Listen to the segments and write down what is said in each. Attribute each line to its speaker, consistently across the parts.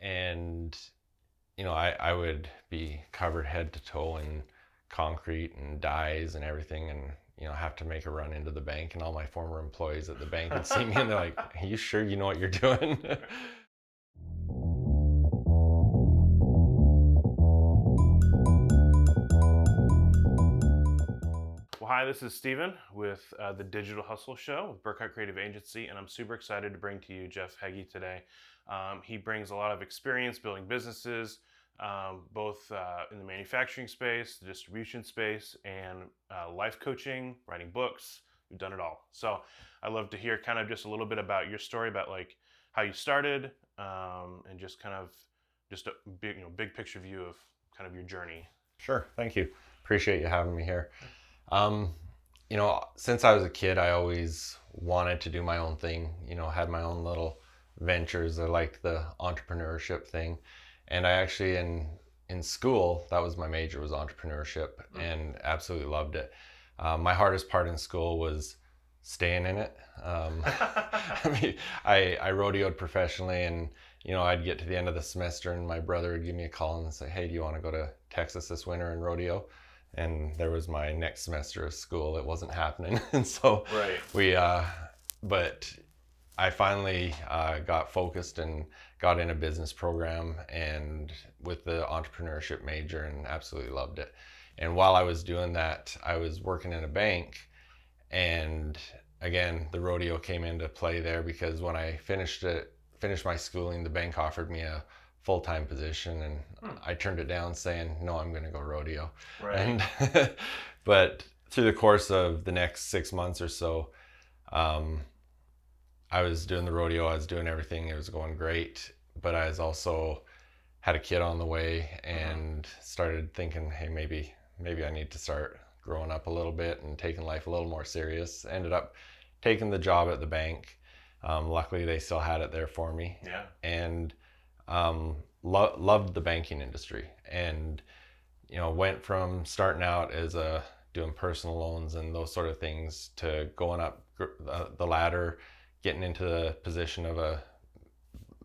Speaker 1: and you know, I, I would be covered head to toe in concrete and dyes and everything, and you know, have to make a run into the bank. And all my former employees at the bank would see me, and they're like, "Are you sure you know what you're doing?"
Speaker 2: Well, hi, this is Steven with uh, the Digital Hustle Show with Burkhardt Creative Agency, and I'm super excited to bring to you Jeff Heggie today. Um, he brings a lot of experience building businesses, um, both uh, in the manufacturing space, the distribution space, and uh, life coaching, writing books. You've done it all. So I'd love to hear kind of just a little bit about your story, about like how you started, um, and just kind of just a big, you know, big picture view of kind of your journey.
Speaker 1: Sure, thank you. Appreciate you having me here. Um, you know, since I was a kid, I always wanted to do my own thing. You know, had my own little ventures. I liked the entrepreneurship thing, and I actually in in school that was my major was entrepreneurship, mm-hmm. and absolutely loved it. Uh, my hardest part in school was staying in it. Um, I mean, I I rodeoed professionally, and you know, I'd get to the end of the semester, and my brother would give me a call and say, "Hey, do you want to go to Texas this winter and rodeo?" and there was my next semester of school it wasn't happening and so
Speaker 2: right.
Speaker 1: we uh, but i finally uh, got focused and got in a business program and with the entrepreneurship major and absolutely loved it and while i was doing that i was working in a bank and again the rodeo came into play there because when i finished it finished my schooling the bank offered me a full time position, and hmm. I turned it down, saying, "No, I'm going to go rodeo."
Speaker 2: Right.
Speaker 1: And but through the course of the next six months or so, um, I was doing the rodeo. I was doing everything. It was going great, but I was also had a kid on the way uh-huh. and uh-huh. started thinking, "Hey, maybe maybe I need to start growing up a little bit and taking life a little more serious." Ended up taking the job at the bank. Um, luckily, they still had it there for me.
Speaker 2: Yeah.
Speaker 1: And um, lo- loved the banking industry and you know went from starting out as a doing personal loans and those sort of things to going up the ladder getting into the position of a,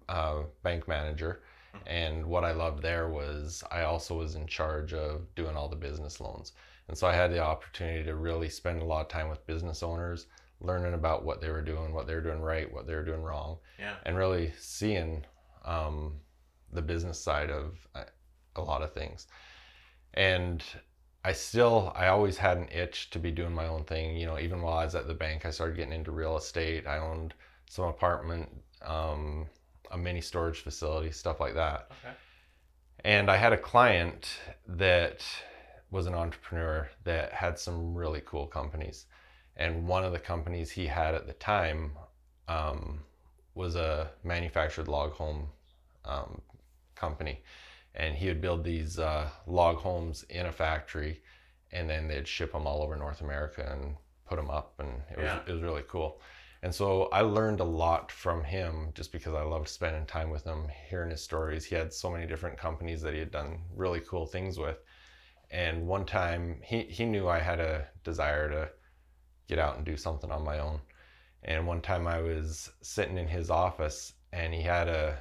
Speaker 1: a bank manager and what i loved there was i also was in charge of doing all the business loans and so i had the opportunity to really spend a lot of time with business owners learning about what they were doing what they were doing right what they were doing wrong
Speaker 2: yeah.
Speaker 1: and really seeing um, the business side of uh, a lot of things. And I still, I always had an itch to be doing my own thing. You know, even while I was at the bank, I started getting into real estate. I owned some apartment, um, a mini storage facility, stuff like that.
Speaker 2: Okay.
Speaker 1: And I had a client that was an entrepreneur that had some really cool companies. And one of the companies he had at the time um, was a manufactured log home um, company. And he would build these uh, log homes in a factory and then they'd ship them all over North America and put them up. And it was,
Speaker 2: yeah.
Speaker 1: it was really cool. And so I learned a lot from him just because I loved spending time with him, hearing his stories. He had so many different companies that he had done really cool things with. And one time he, he knew I had a desire to get out and do something on my own. And one time I was sitting in his office and he had a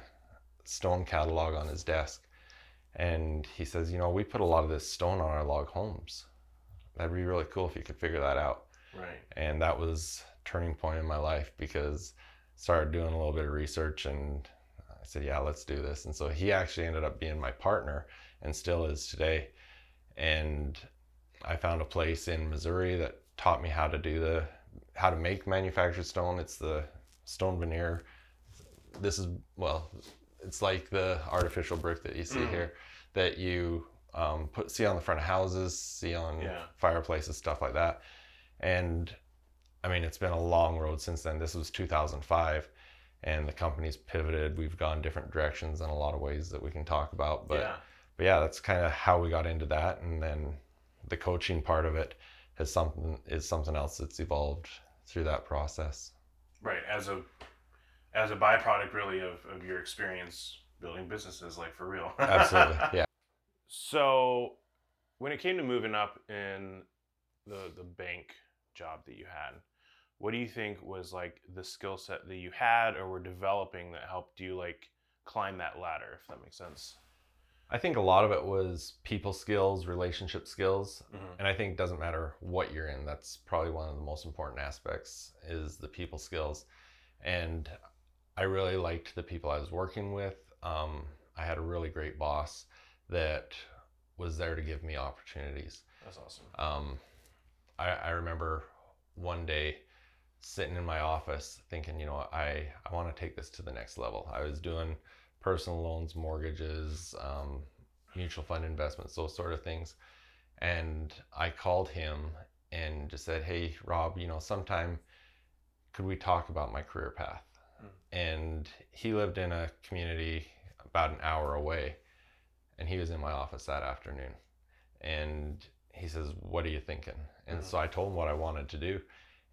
Speaker 1: stone catalog on his desk. And he says, You know, we put a lot of this stone on our log homes. That'd be really cool if you could figure that out.
Speaker 2: Right.
Speaker 1: And that was turning point in my life because I started doing a little bit of research and I said, Yeah, let's do this. And so he actually ended up being my partner and still is today. And I found a place in Missouri that taught me how to do the how to make manufactured stone. It's the stone veneer. This is well, it's like the artificial brick that you see mm. here that you um, put see on the front of houses, see on
Speaker 2: yeah.
Speaker 1: fireplaces, stuff like that. And I mean, it's been a long road since then. This was 2005, and the company's pivoted. We've gone different directions in a lot of ways that we can talk about. But
Speaker 2: yeah,
Speaker 1: but yeah that's kind of how we got into that, and then the coaching part of it has something is something else that's evolved through that process.
Speaker 2: Right, as a as a byproduct really of, of your experience building businesses like for real
Speaker 1: absolutely yeah
Speaker 2: so when it came to moving up in the the bank job that you had what do you think was like the skill set that you had or were developing that helped you like climb that ladder, if that makes sense.
Speaker 1: I think a lot of it was people skills, relationship skills,
Speaker 2: Mhm.
Speaker 1: and I think it doesn't matter what you're in. That's probably one of the most important aspects is the people skills. And I really liked the people I was working with. Um, I had a really great boss that was there to give me opportunities.
Speaker 2: That's awesome.
Speaker 1: Um, I, I remember one day sitting in my office thinking, you know, I, I want to take this to the next level. I was doing personal loans, mortgages, um, mutual fund investments, those sort of things. And I called him and just said, hey, Rob, you know, sometime could we talk about my career path? And he lived in a community about an hour away. And he was in my office that afternoon. And he says, What are you thinking? And
Speaker 2: Mhm.
Speaker 1: so I told him what I wanted to do.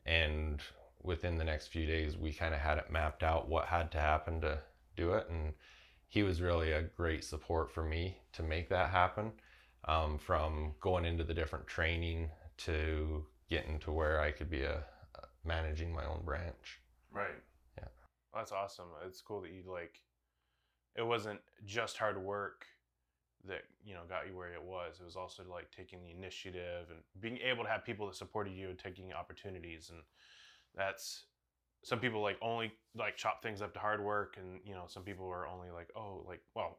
Speaker 1: And within the next few days, we kind of had it mapped out what had to happen to do it. And he was really a great support for me to make that happen um, from going into the different training to getting to where I could be a, a managing my own branch.
Speaker 2: Right. That's awesome. It's cool that you like. It wasn't just hard work that you know got you where it was. It was also like taking the initiative and being able to have people that supported you and taking opportunities. And that's some people like only like chop things up to hard work, and you know some people are only like oh like well,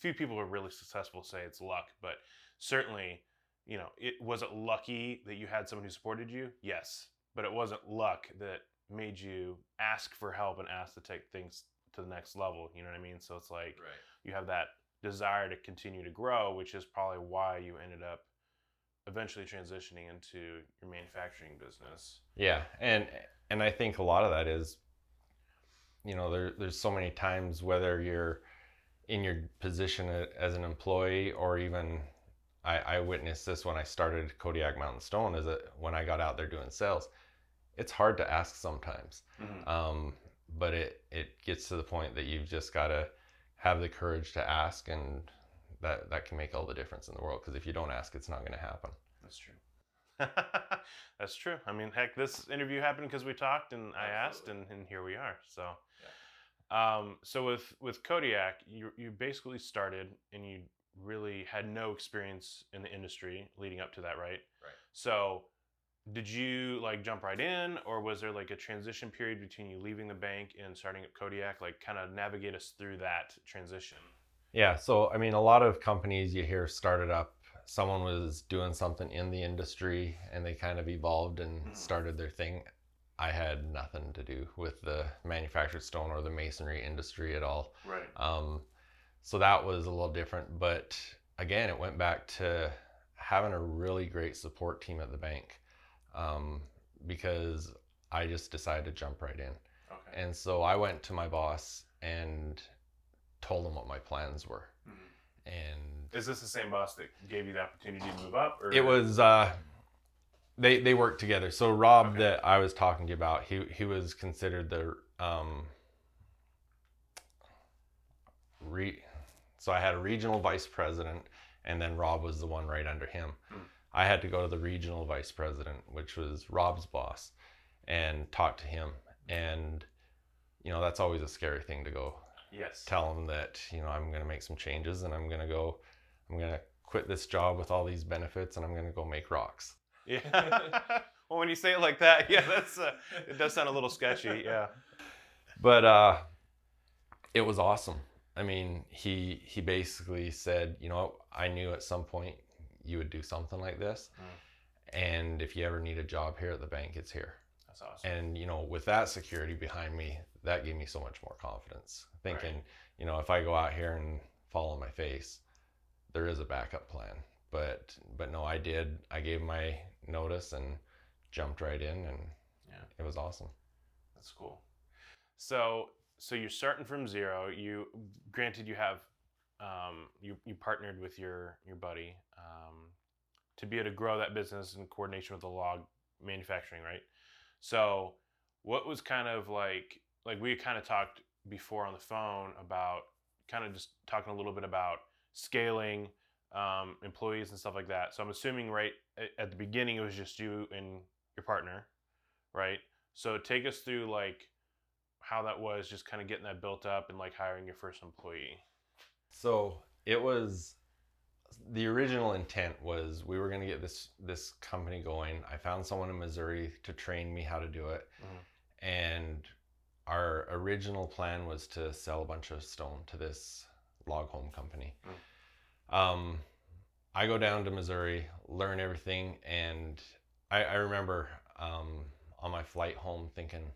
Speaker 2: few people are really successful say it's luck, but certainly you know it was it lucky that you had someone who supported you. Yes, but it wasn't luck that made you ask for help and ask to take things to the next level. You know what I mean? So it's like
Speaker 1: Right.
Speaker 2: you have that desire to continue to grow, which is probably why you ended up eventually transitioning into your manufacturing business.
Speaker 1: Yeah, and and I think a lot of that is, you know, there there's so many times whether you're in your position as an employee or even I, I witnessed this when I started Kodiak Mountain Stone is that when I got out there doing sales, it's hard to ask sometimes. Um, but it it gets to the point that you've just got to have the courage to ask, and that that can make all the difference in the world. Because if you don't ask, it's not going to happen.
Speaker 2: That's true. That's true. I mean, heck, this interview happened because we talked and I asked, and, and here we are. So, um, so with with Kodiak, you you basically started and you really had no experience in the industry leading up to that, right?
Speaker 1: Right.
Speaker 2: So, did you like jump right in, or was there like a transition period between you leaving the bank and starting at Kodiak? Like, kind of navigate us through that transition.
Speaker 1: Yeah, so I mean, a lot of companies you hear started up. Someone was doing something in the industry, and they kind of evolved and
Speaker 2: Mhm.
Speaker 1: started their thing. I had nothing to do with the manufactured stone or the masonry industry at all.
Speaker 2: Right.
Speaker 1: Um, so that was a little different. But again, it went back to having a really great support team at the bank um, because I just decided to jump right in.
Speaker 2: Okay.
Speaker 1: And so I went to my boss and told him what my plans were.
Speaker 2: Mhm.
Speaker 1: And
Speaker 2: Is this the same boss that gave you the opportunity to move up? Or
Speaker 1: it was uh, they they worked together. So Rob
Speaker 2: Okay.
Speaker 1: that I was talking to you about, he he was considered the um, re. So I had a regional vice president, and then Rob was the one right under him.
Speaker 2: Hmm.
Speaker 1: I had to go to the regional vice president, which was Rob's boss, and talk to him. And you know that's always a scary thing to go
Speaker 2: yes.
Speaker 1: tell him that you know I'm going to make some changes and I'm going to go I'm going to quit this job with all these benefits and I'm going to go make rocks.
Speaker 2: Yeah. well, when you say it like that, yeah, that's uh, it does sound a little sketchy. Yeah.
Speaker 1: But uh it was awesome. I mean, he he basically said, you know, I knew at some point you would do something like this. Hmm. And if you ever need a job here at the bank, it's here.
Speaker 2: That's awesome.
Speaker 1: And you know, with that security behind me, that gave me so much more confidence. Thinking, you know, if I go out here and fall on my face, there is a backup plan. But but no, I did. I gave my notice and jumped right in, and
Speaker 2: Yeah.
Speaker 1: it was awesome.
Speaker 2: That's cool. So so you're starting from zero. You granted you have um, you you partnered with your your buddy um, to be able to grow that business in coordination with the log manufacturing, right? So what was kind of like like we kind of talked before on the phone about kind of just talking a little bit about scaling um, employees and stuff like that. So I'm assuming right at, at the beginning it was just you and your partner, right? So take us through like how that was just kind of getting that built up and like hiring your first employee.
Speaker 1: So it was the original intent was we were going to get this this company going. I found someone in Missouri to train me how to do it,
Speaker 2: Mhm.
Speaker 1: and our original plan was to sell a bunch of stone to this log home company. Um, I go down to Missouri, learn everything, and I, I remember um, on my flight home thinking,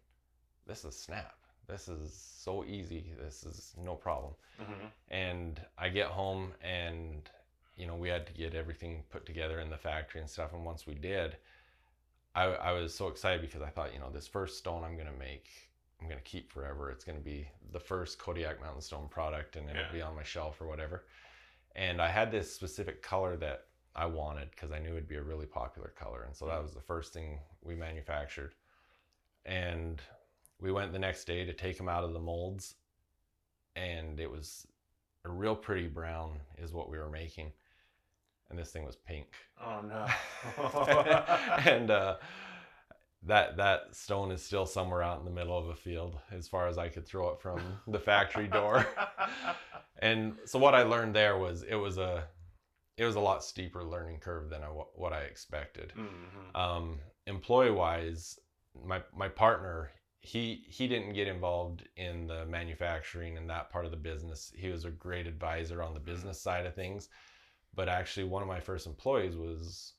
Speaker 1: "This is snap. This is so easy. This is no problem."
Speaker 2: Mm-hmm.
Speaker 1: and I get home and you know we had to get everything put together in the factory and stuff and once we did I, I was so excited because I thought you know this first stone I'm gonna make I'm gonna keep forever it's gonna be the first Kodiak Mountain Stone product and it'll
Speaker 2: Yeah.
Speaker 1: be on my shelf or whatever and I had this specific color that I wanted because I knew it'd be a really popular color and so that was the first thing we manufactured and we went the next day to take them out of the molds and it was a real pretty brown is what we were making and this thing was pink
Speaker 2: Oh no.
Speaker 1: and uh, that that stone is still somewhere out in the middle of a field as far as i could throw it from the factory door and so what i learned there was it was a it was a lot steeper learning curve than I, what i expected
Speaker 2: Mhm.
Speaker 1: um, employee wise, my my partner he he didn't get involved in the manufacturing and that part of the business. He was a great advisor on the business side of things, but actually one of my first employees was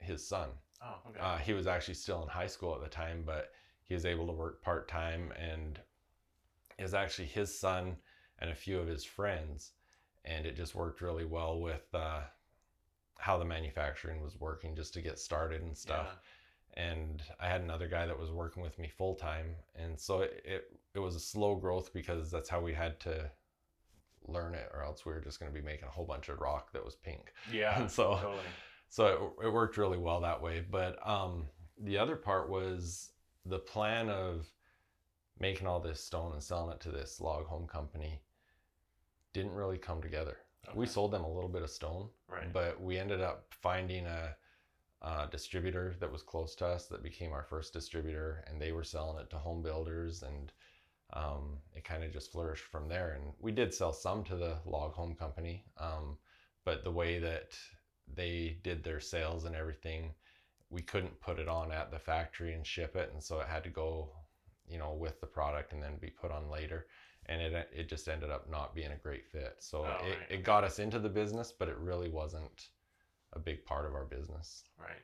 Speaker 1: his son.
Speaker 2: Oh, okay.
Speaker 1: Uh, he was actually still in high school at the time, but he was able to work part time, and it was actually his son and a few of his friends, and it just worked really well with uh, how the manufacturing was working just to get started and stuff and I had another guy that was working with me full time, and so it, it it was a slow growth because that's how we had to learn it, or else we were just going to be making a whole bunch of rock that was pink.
Speaker 2: Yeah.
Speaker 1: And so
Speaker 2: totally.
Speaker 1: so it, it worked really well that way. But um, the other part was the plan of making all this stone and selling it to this log home company didn't really come together. We sold them a little bit of stone,
Speaker 2: Right.
Speaker 1: but we ended up finding a, a distributor that was close to us that became our first distributor, and they were selling it to home builders, and um, it kind of just flourished from there. And we did sell some to the log home company, um, but the way that they did their sales and everything, we couldn't put it on at the factory and ship it, and so it had to go, you know, with the product and then be put on later. And it it just ended up not being a great fit. So
Speaker 2: Oh,
Speaker 1: it,
Speaker 2: right.
Speaker 1: it got us into the business, but it really wasn't a big part of our business.
Speaker 2: Right.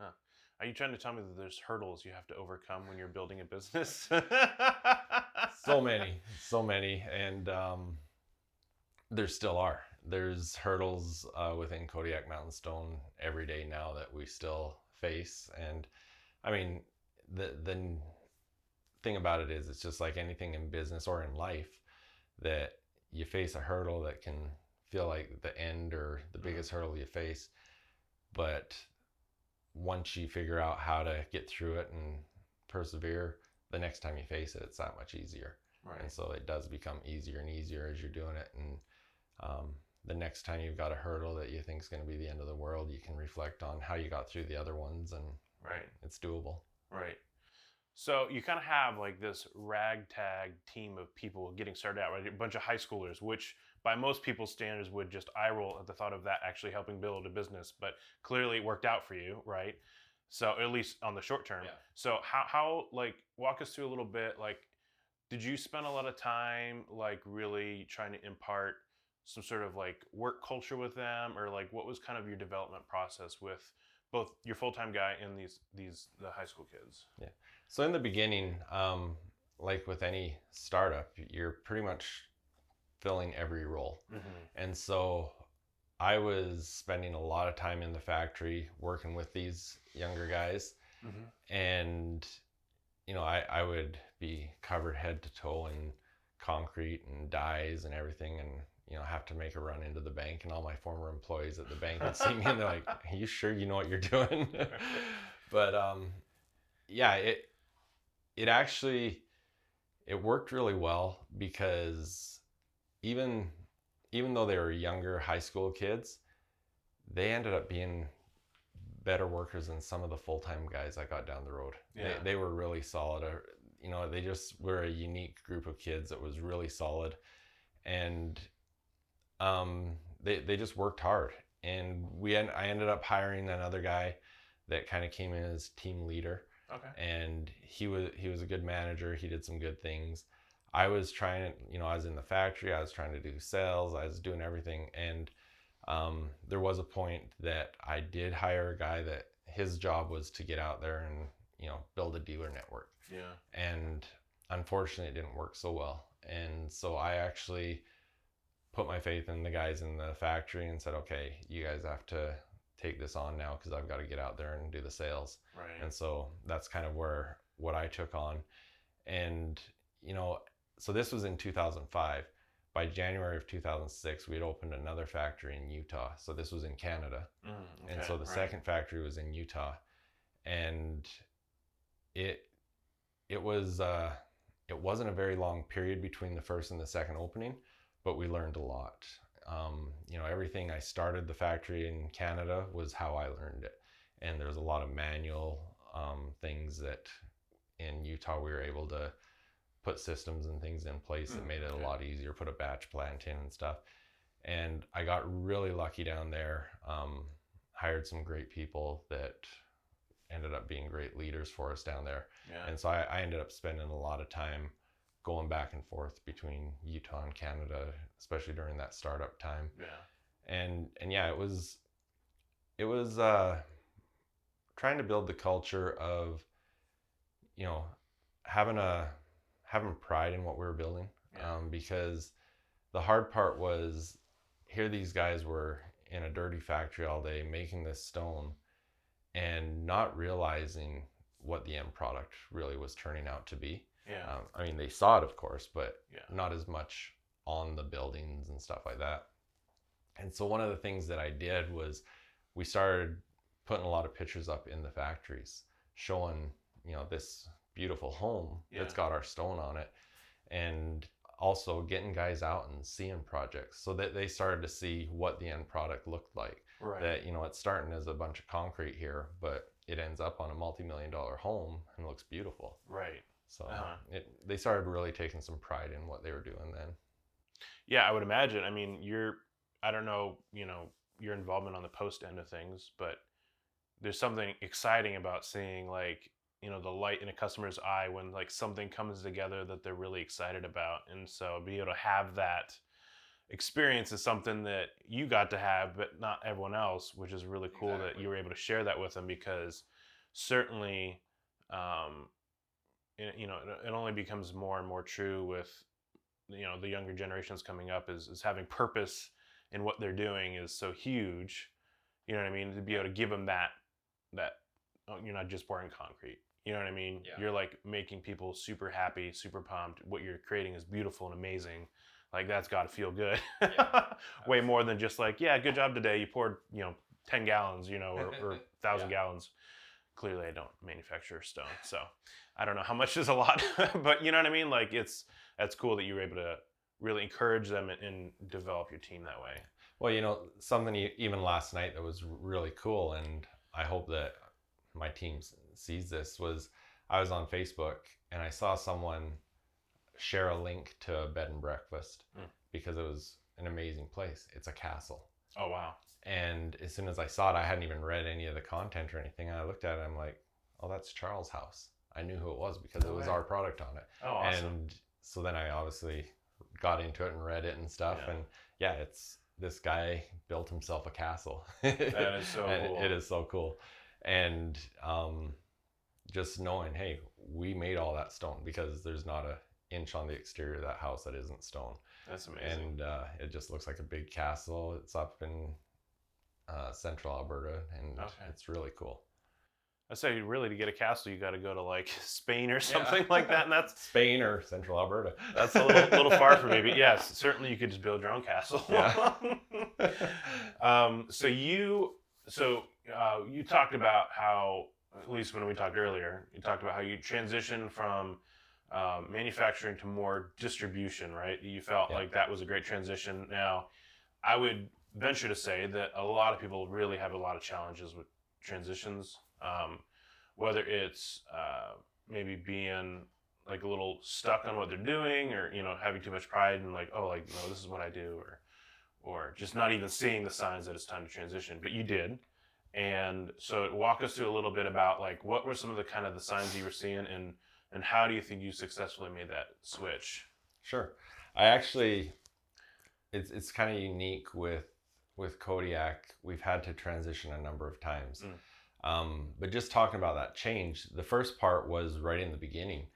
Speaker 2: Huh. Are you trying to tell me that there's hurdles you have to overcome when you're building a business?
Speaker 1: so many, so many, and um, there still are. There's hurdles uh, within Kodiak Mountain Stone every day now that we still face, and I mean, the the thing about it is, it's just like anything in business or in life that you face a hurdle that can feel like the end or the biggest hurdle you face, but once you figure out how to get through it and persevere, the next time you face it, it's that much easier.
Speaker 2: right.
Speaker 1: And so it does become easier and easier as you're doing it. And um, the next time you've got a hurdle that you think is going to be the end of the world, you can reflect on how you got through the other ones and
Speaker 2: Right.
Speaker 1: it's doable.
Speaker 2: Right. So you kind of have like this ragtag team of people getting started out, right? A bunch of high schoolers, which by most people's standards would just eye roll at the thought of that actually helping build a business. But clearly it worked out for you, right? So at least on the short term.
Speaker 1: Yeah.
Speaker 2: So how how like walk us through a little bit like did you spend a lot of time like really trying to impart some sort of like work culture with them or like what was kind of your development process with both your full-time guy and these these the high school kids yeah
Speaker 1: So in the beginning, um, like with any startup, you're pretty much filling every role. And so I was spending a lot of time in the factory working with these younger guys. and you know I, I would be covered head to toe in concrete and dyes and everything and you know have to make a run into the bank and all my former employees at the bank would see me and they're like are you sure you know what you're doing but um yeah it it actually it worked really well because even even though they were younger high school kids they ended up being better workers than some of the full-time guys I got down the road.
Speaker 2: Yeah.
Speaker 1: They, they were really solid. Uh, you know, they just were a unique group of kids that was really solid, and um, they they just worked hard. And we en- I ended up hiring another guy that kind of came in as team leader,
Speaker 2: Okay.
Speaker 1: and he was he was a good manager. He did some good things. I was trying, you know, I was in the factory. I was trying to do sales. I was doing everything, and um, there was a point that I did hire a guy that his job was to get out there and you know build a dealer network
Speaker 2: Yeah.
Speaker 1: and unfortunately it didn't work so well and so i actually put my faith in the guys in the factory and said okay you guys have to take this on now because i've got to get out there and do the sales
Speaker 2: Right.
Speaker 1: and so that's kind of where what i took on and you know so this was in 2005 by january of 2006 we had opened another factory in utah. So this was in canada.
Speaker 2: Mm,
Speaker 1: and so the
Speaker 2: right.
Speaker 1: second factory was in Utah, and it it was uh, it wasn't a very long period between the first and the second opening, but we learned a lot. Um, you know, everything I started the factory in Canada was how I learned it, and there's a lot of manual um, things that in Utah we were able to put systems and things in place that
Speaker 2: Mm,
Speaker 1: made it a lot easier. Put a batch plant in and stuff and I got really lucky down there. Um, hired some great people that ended up being great leaders for us down there,
Speaker 2: Yeah.
Speaker 1: and so I, I ended up spending a lot of time going back and forth between Utah and Canada, especially during that startup time.
Speaker 2: yeah.
Speaker 1: And and yeah, it was it was uh, trying to build the culture of you know having a having pride in what we were building
Speaker 2: Yeah.
Speaker 1: um, because the hard part was here these guys were in a dirty factory all day making this stone and not realizing what the end product really was turning out to be
Speaker 2: Yeah.
Speaker 1: um, i mean they saw it of course but
Speaker 2: Yeah.
Speaker 1: not as much on the buildings and stuff like that and so one of the things that i did was we started putting a lot of pictures up in the factories showing you know this beautiful home that's got our stone on it and also getting guys out and seeing projects so that they started to see what the end product looked like
Speaker 2: right.
Speaker 1: that you know it's starting as a bunch of concrete here but it ends up on a multi-million dollar home and looks beautiful
Speaker 2: right.
Speaker 1: so
Speaker 2: Uh-huh.
Speaker 1: it, they started really taking some pride in what they were doing then
Speaker 2: Yeah, I would imagine. I mean, you're I don't know, you know, your involvement on the post end of things, but there's something exciting about seeing like, you know, the light in a customer's eye when like something comes together that they're really excited about. And so be able to have that experience is something that you got to have, but not everyone else, which is really cool that you were able to share that with them because certainly um it, you know, it, it only becomes more and more true with you know the younger generations coming up is, is having purpose in what they're doing is so huge. You know what i mean? To be able to give them that that oh, you're not just pouring concrete you know what i mean?
Speaker 1: Yeah.
Speaker 2: you're like making people super happy super pumped. What you're creating is beautiful and amazing. Like that's got to feel good.
Speaker 1: Yeah,
Speaker 2: way more than just like yeah good job today. You poured you know 10 gallons you know or, or 1000
Speaker 1: Yeah.
Speaker 2: gallons. Clearly i don't manufacture stone so i don't know how much is a lot but you know what i mean? Like it's that's cool that you were able to really encourage them and, and develop your team that way.
Speaker 1: Well, you know, something even last night that was really cool, and I hope that my team sees this was I was on Facebook and I saw someone share a link to a bed and breakfast
Speaker 2: Mm.
Speaker 1: because it was an amazing place. It's a castle.
Speaker 2: oh wow
Speaker 1: And as soon as I saw it, I hadn't even read any of the content or anything. And I looked at it, I'm like, oh, that's Charles' house. I knew who it was because it was our product on it.
Speaker 2: oh awesome
Speaker 1: And so then I obviously got into it and read it and stuff.
Speaker 2: Yeah.
Speaker 1: And yeah, it's this guy built himself a castle.
Speaker 2: That is so cool.
Speaker 1: It is so cool. And um, just knowing, hey, we made all that stone because there's not a inch on the exterior of that house that isn't stone.
Speaker 2: that's amazing
Speaker 1: And uh, it just looks like a big castle. It's up in uh, central Alberta and
Speaker 2: Okay.
Speaker 1: it's really cool.
Speaker 2: i say really to get a castle you got to go to like spain or something like that and that's
Speaker 1: Spain or central Alberta.
Speaker 2: that's a little, little far for me but yes certainly you could just build your own castle
Speaker 1: Yeah.
Speaker 2: um, so you so uh, you talked about how at least when we talked earlier you talked about how you transitioned from um, manufacturing to more distribution right you felt
Speaker 1: Yeah.
Speaker 2: like that was a great transition now i would venture to say that a lot of people really have a lot of challenges with transitions um, whether it's uh, maybe being like a little stuck on what they're doing, or you know, having too much pride and like, oh, like no, this is what I do, or or just not even seeing the signs that it's time to transition. But you did, and so walk us through a little bit about like what were some of the kind of the signs you were seeing, and and how do you think you successfully made that switch?
Speaker 1: Sure, I actually, it's it's kind of unique with with Kodiak. We've had to transition a number of times.
Speaker 2: Mm.
Speaker 1: Um, but just talking about that change, the first part was right in the beginning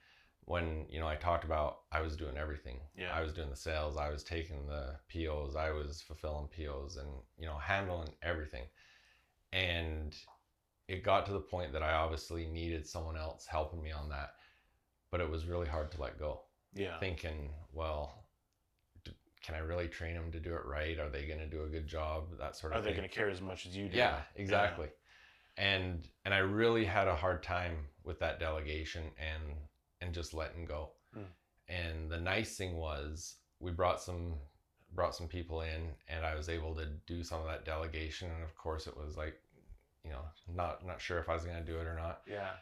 Speaker 1: when you know I talked about I was doing everything.
Speaker 2: Yeah.
Speaker 1: I was doing the sales, I was taking the POs, I was fulfilling POs, and you know handling everything. And it got to the point that I obviously needed someone else helping me on that, but it was really hard to let go.
Speaker 2: Yeah.
Speaker 1: Thinking, well, d- can I really train them to do it right? Are they going to do a good job? That sort of thing.
Speaker 2: Are they going to care as much as you do?
Speaker 1: Yeah, exactly. And and I really had a hard time with that delegation and and just letting go.
Speaker 2: Hmm.
Speaker 1: And the nice thing was we brought some brought some people in and I was able to do some of that delegation and of course it was like you know not not sure if I was going to do it or not.
Speaker 2: Yeah.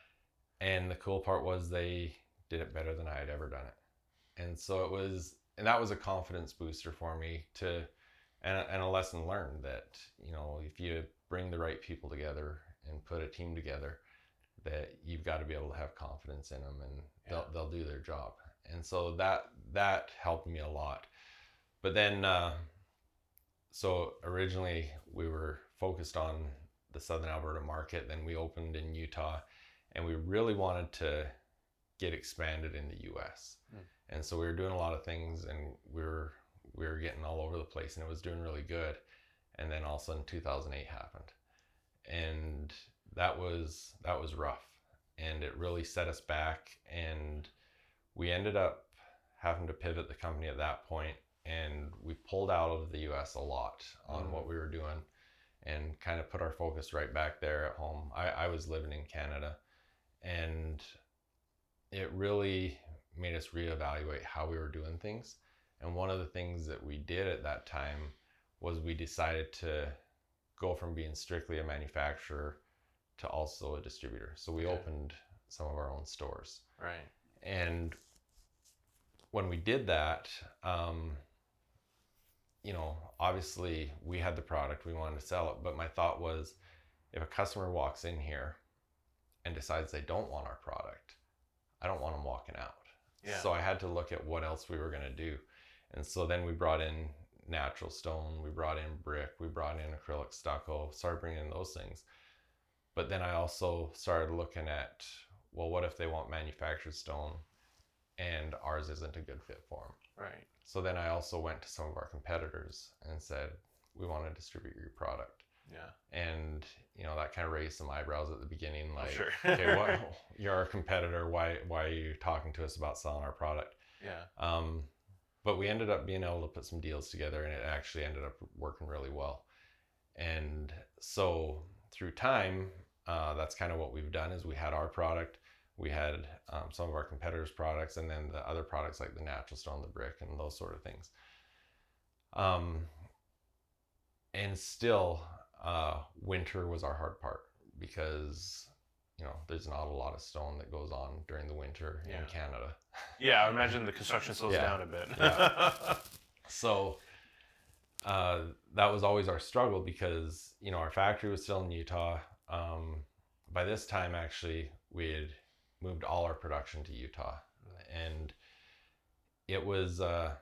Speaker 1: And the cool part was they did it better than I had ever done it. And so it was, and that was a confidence booster for me to, and a, and a lesson learned that, you know, if you bring the right people together and put a team together, that you've got to be able to have confidence in them and they'll, they'll do their job. And so that, that helped me a lot. But then, uh, so originally we were focused on the Southern Alberta market, then we opened in Utah and we really wanted to get expanded in the US.
Speaker 2: Hmm.
Speaker 1: And so we were doing a lot of things and we were we were getting all over the place and it was doing really good. And then all of a sudden 2008 happened. And that was that was rough and it really set us back and we ended up having to pivot the company at that point and we pulled out of the US a lot on
Speaker 2: Mm.
Speaker 1: what we were doing and kind of put our focus right back there at home. I, I was living in Canada and it really made us reevaluate how we were doing things. And one of the things that we did at that time was we decided to go from being strictly a manufacturer to also a distributor. So we
Speaker 2: Okay.
Speaker 1: opened some of our own stores.
Speaker 2: Right.
Speaker 1: And when we did that, um, you know, obviously we had the product, we wanted to sell it, but my thought was if a customer walks in here and decides they don't want our product, I don't want them walking out.
Speaker 2: Yeah.
Speaker 1: So I had to look at what else we were going to do. And so then we brought in natural stone, we brought in brick, we brought in acrylic stucco, started bringing in those things. But then I also started looking at, well, what if they want manufactured stone and ours isn't a good fit for them?
Speaker 2: Right.
Speaker 1: So then I also went to some of our competitors and said, we want to distribute your product.
Speaker 2: Yeah.
Speaker 1: And, you know, that kind of raised some eyebrows at the beginning,
Speaker 2: Oh,
Speaker 1: like,
Speaker 2: sure.
Speaker 1: okay, what, you're our competitor. Why, why are you talking to us about selling our product?
Speaker 2: Yeah.
Speaker 1: Um, but we ended up being able to put some deals together and it actually ended up working really well. And so through time, uh, that's kind of what we've done is we had our product, we had um, some of our competitors' products, and then the other products like the natural stone, the brick, and those sort of things. Um, and still, uh, winter was our hard part because you know there's not a lot of stone that goes on during the winter
Speaker 2: Yeah.
Speaker 1: in Canada.
Speaker 2: Yeah. I imagine the construction slows
Speaker 1: Yeah.
Speaker 2: down a bit.
Speaker 1: Yeah. So uh, that was always our struggle because you know our factory was still in Utah. Um, by this time, actually, we had moved all our production to Utah, and it was uh,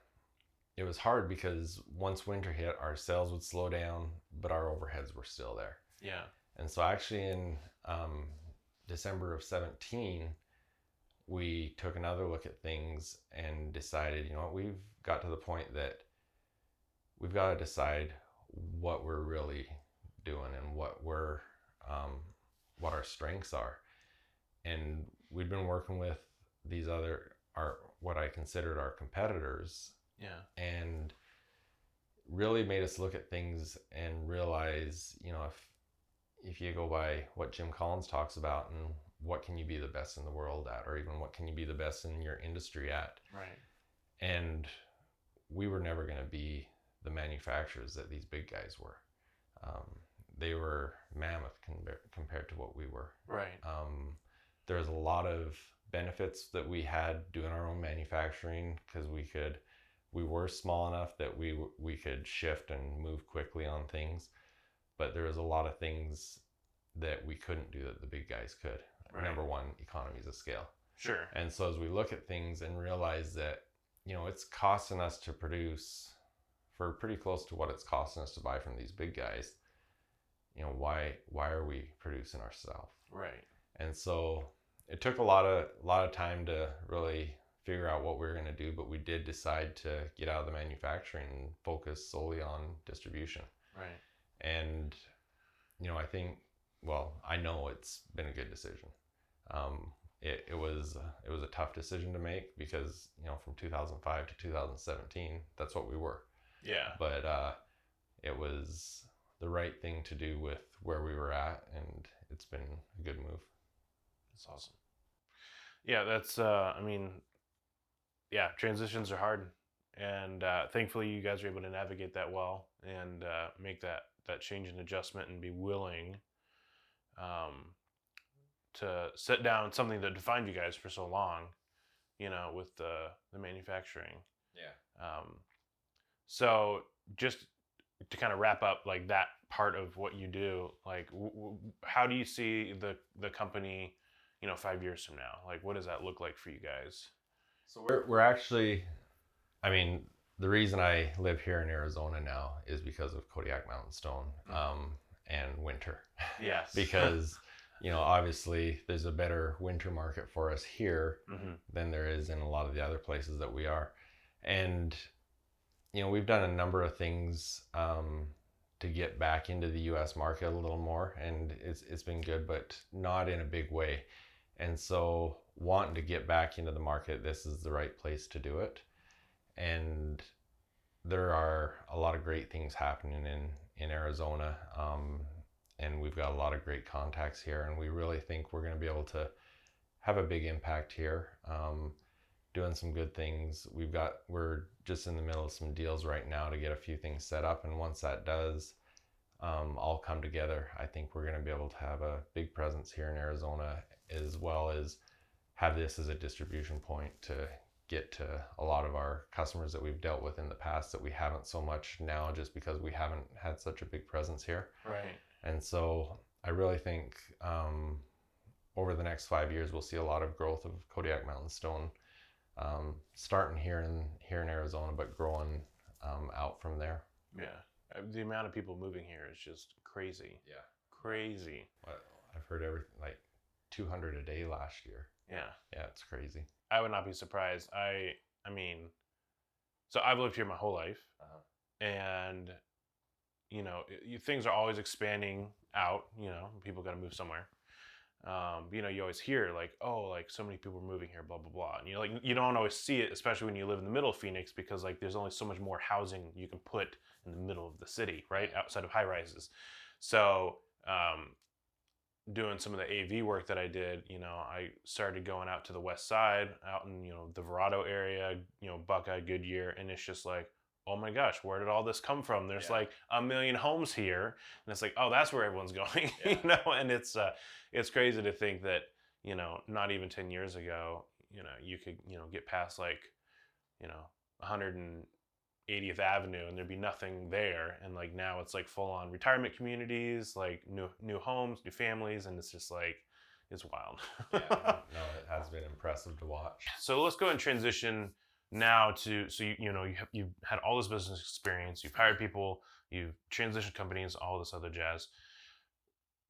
Speaker 1: it was hard because once winter hit, our sales would slow down, but our overheads were still there.
Speaker 2: yeah.
Speaker 1: And so actually in um, December of 17, we took another look at things and decided, you know what, we've got to the point that we've got to decide what we're really doing and what we're, um, what our strengths are. And we'd been working with these other, our, what I considered our competitors
Speaker 2: Yeah.
Speaker 1: and really made us look at things and realize, you know, if if you go by what Jim Collins talks about and what can you be the best in the world at, or even what can you be the best in your industry at,
Speaker 2: Right.
Speaker 1: and we were never going to be the manufacturers that these big guys were. They were mammoth com- compared to what we were.
Speaker 2: Right.
Speaker 1: Um, there's a lot of benefits that we had doing our own manufacturing because we could we were small enough that we we could shift and move quickly on things but there was a lot of things that we couldn't do that the big guys could
Speaker 2: Right.
Speaker 1: number one economies of scale
Speaker 2: Sure.
Speaker 1: and so as we look at things and realize that you know it's costing us to produce for pretty close to what it's costing us to buy from these big guys you know why why are we producing ourselves
Speaker 2: Right.
Speaker 1: and so it took a lot of a lot of time to really figure out what we were going to do but we did decide to get out of the manufacturing and focus solely on distribution
Speaker 2: Right.
Speaker 1: and you know i think well i know it's been a good decision um, it, it was it was a tough decision to make because you know from 2005 to 2017 that's what we were
Speaker 2: Yeah.
Speaker 1: but uh, it was the right thing to do with where we were at and it's been a good move
Speaker 2: That's awesome. Yeah, that's. Uh, I mean, yeah, transitions are hard, and uh, thankfully you guys are able to navigate that well and uh, make that that change and adjustment and be willing um, to set down something that defined you guys for so long. You know, with the the manufacturing.
Speaker 1: yeah
Speaker 2: Um, so just to kind of wrap up like that part of what you do, like w- w- how do you see the the company, you know, five years from now? Like, what does that look like for you guys?
Speaker 1: So we're we're actually, I mean, the reason I live here in Arizona now is because of Kodiak Mountain Stone
Speaker 2: Mm.
Speaker 1: um, and winter.
Speaker 2: Yes,
Speaker 1: because you know obviously there's a better winter market for us here
Speaker 2: hmm
Speaker 1: than there is in a lot of the other places that we are, and you know we've done a number of things um, to get back into the U.S. market a little more, and it's it's been good, but not in a big way. And so wanting to get back into the market, this is the right place to do it. And there are a lot of great things happening in in Arizona, um, and we've got a lot of great contacts here, and we really think we're going to be able to have a big impact here. Um, doing some good things. We've got we're just in the middle of some deals right now to get a few things set up, and once that does, um, all come together. I think we're going to be able to have a big presence here in Arizona, as well as have this as a distribution point to get to a lot of our customers that we've dealt with in the past that we haven't so much now, just because we haven't had such a big presence here.
Speaker 2: right.
Speaker 1: And so I really think um, over the next five years, we'll see a lot of growth of Kodiak Mountain Stone, um, starting here in here in Arizona, but growing um, out from there.
Speaker 2: Yeah, Uh, the amount of people moving here is just crazy,
Speaker 1: Yeah,
Speaker 2: crazy.
Speaker 1: I've heard everything like 200 a day last year.
Speaker 2: Yeah,
Speaker 1: Yeah, it's crazy.
Speaker 2: I would not be surprised. I, I mean, so I've lived here my whole life,
Speaker 1: Uh-huh.
Speaker 2: and you know, it, you, things are always expanding out. You know, people got to move somewhere. Um, you know, you always hear like, oh, like so many people are moving here, blah blah blah, and you like you don't always see it, especially when you live in the middle of Phoenix, because like there's only so much more housing you can put in the middle of the city, right outside of high rises. So, um, doing some of the AV work that I did, you know, I started going out to the west side, out in you know the Verrado area, you know Buckeye, Goodyear, and it's just like, oh my gosh, where did all this come from? There's
Speaker 1: Yeah.
Speaker 2: like a million homes here, and it's like, oh, that's where everyone's going,
Speaker 1: Yeah.
Speaker 2: you know, and it's uh, it's crazy to think that you know, not even ten years ago, you know, you could you know get past like, you know, 180th Avenue, and there'd be nothing there, and like now it's like full on retirement communities, like new new homes, new families, and it's just like it's wild.
Speaker 1: Yeah, no, it has been impressive to watch.
Speaker 2: so let's go and transition now to so you you know you have, you've had all this business experience you've hired people you've transitioned companies all this other jazz.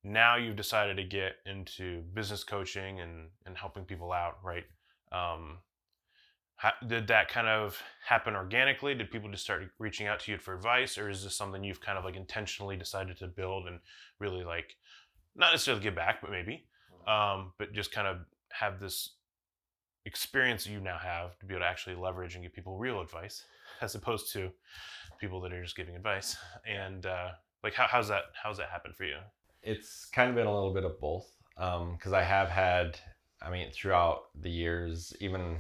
Speaker 2: Now you've decided to get into business coaching and and helping people out right? Um how, did that kind of happen organically? Did people just start reaching out to you for advice or is this something you've kind of like intentionally decided to build and really like not necessarily give back but maybe um, but just kind of have this experience you now have to be able to actually leverage and give people real advice as opposed to people that are just giving advice and uh, like how, how's that how's that happen for you
Speaker 1: It's kind of been a little bit of both because I have had, I mean, throughout the years, even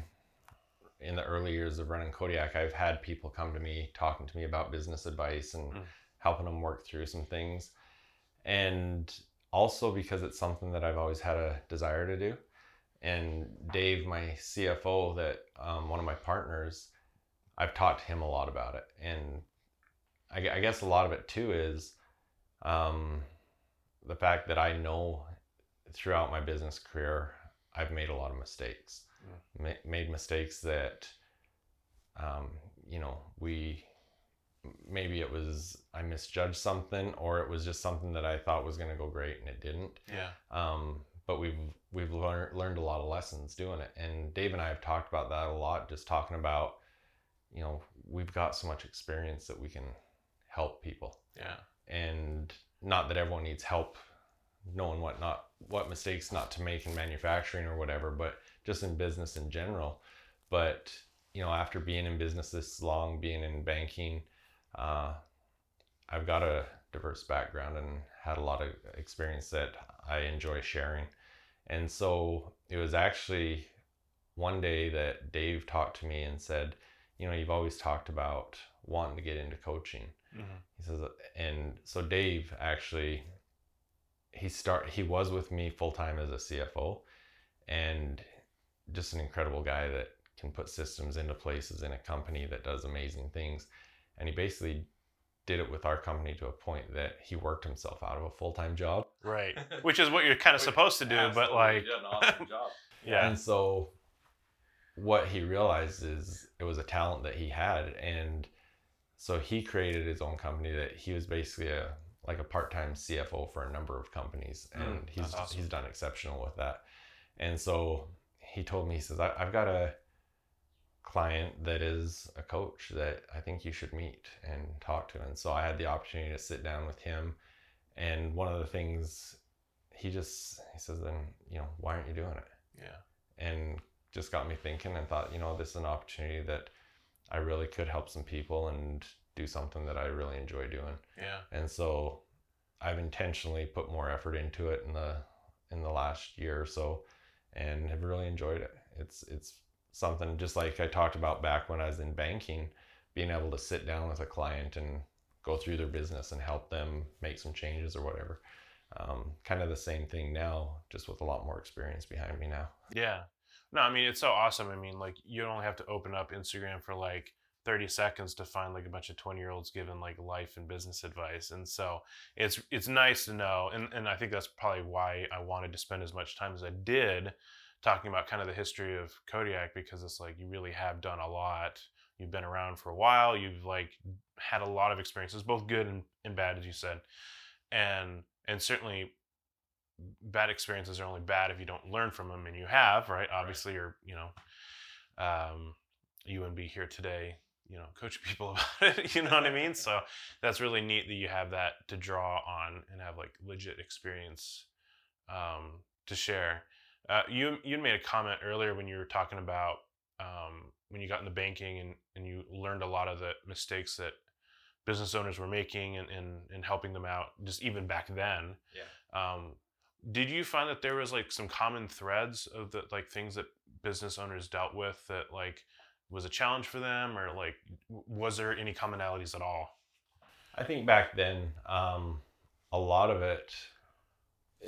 Speaker 1: in the early years of running Kodiak, I've had people come to me talking to me about business advice and
Speaker 2: Mm.
Speaker 1: helping them work through some things. And also because it's something that I've always had a desire to do. And Dave, my CFO, that um, one of my partners, I've talked to him a lot about it, and I, I guess a lot of it too is um, the fact that I know throughout my business career I've made a lot of mistakes, Ma- made mistakes that um, you know we maybe it was I misjudged something or it was just something that I thought was going to go great and it didn't.
Speaker 2: Yeah.
Speaker 1: Um, but we've we've learned learned a lot of lessons doing it, and Dave and I have talked about that a lot. Just talking about, you know, we've got so much experience that we can help people,
Speaker 2: Yeah.
Speaker 1: and not that everyone needs help knowing what not what mistakes not to make in manufacturing or whatever, but just in business in general. But you know, after being in business this long, being in banking, uh, I've got a diverse background and had a lot of experience that I enjoy sharing. And so it was actually one day that Dave talked to me and said, You know, you've always talked about wanting to get into coaching.
Speaker 2: Mm-hmm.
Speaker 1: He says, and so Dave actually, he start he was with me full time as a CFO, and just an incredible guy that can put systems into places in a company that does amazing things. And he basically did it with our company to a point that he worked himself out of a full time job.
Speaker 2: Right. Which is what you're kind of supposed to do, but like,
Speaker 1: an awesome job.
Speaker 2: yeah.
Speaker 1: And so what he realized is it was a talent that he had and so he created his own company that he was basically a like a part-time CFO for a number of companies and
Speaker 2: Mm,
Speaker 1: he's
Speaker 2: awesome.
Speaker 1: he's done exceptional with that. And so he told me he says I, I've got a client that is a coach that I think you should meet and talk to. And so I had the opportunity to sit down with him and one of the things he just he says then you know why aren't you doing it
Speaker 2: Yeah.
Speaker 1: and just got me thinking and thought, you know, this is an opportunity that I really could help some people and do something that I really enjoy doing.
Speaker 2: Yeah.
Speaker 1: And so I've intentionally put more effort into it in the in the last year or so and have really enjoyed it. It's it's something just like I talked about back when I was in banking, being able to sit down with a client and go through their business and help them make some changes or whatever. Um, kind of the same thing now, just with a lot more experience behind me now.
Speaker 2: Yeah. No, I mean it's so awesome. I mean, like you don't have to open up Instagram for like 30 seconds to find like a bunch of 20 year olds giving like life and business advice. And so it's it's nice to know. And and I think that's probably why I wanted to spend as much time as I did talking about kind of the history of Kodiak because it's like you really have done a lot. You've been around for a while. You've like had a lot of experiences, both good and, and bad, as you said. And and certainly bad experiences are only bad if you don't learn from them and you have right obviously you're you know um you wouldn't be here today you know coaching people about it you know what i mean so that's really neat that you have that to draw on and have like legit experience um to share uh, you you made a comment earlier when you were talking about um, when you got into banking and, and you learned a lot of the mistakes that business owners were making and, and, and helping them out just even back then. Um, did you find that there was like some common threads of the like things that business owners dealt with that like was a challenge for them or like was there any commonalities at all?
Speaker 1: I think back then, um, a lot of it,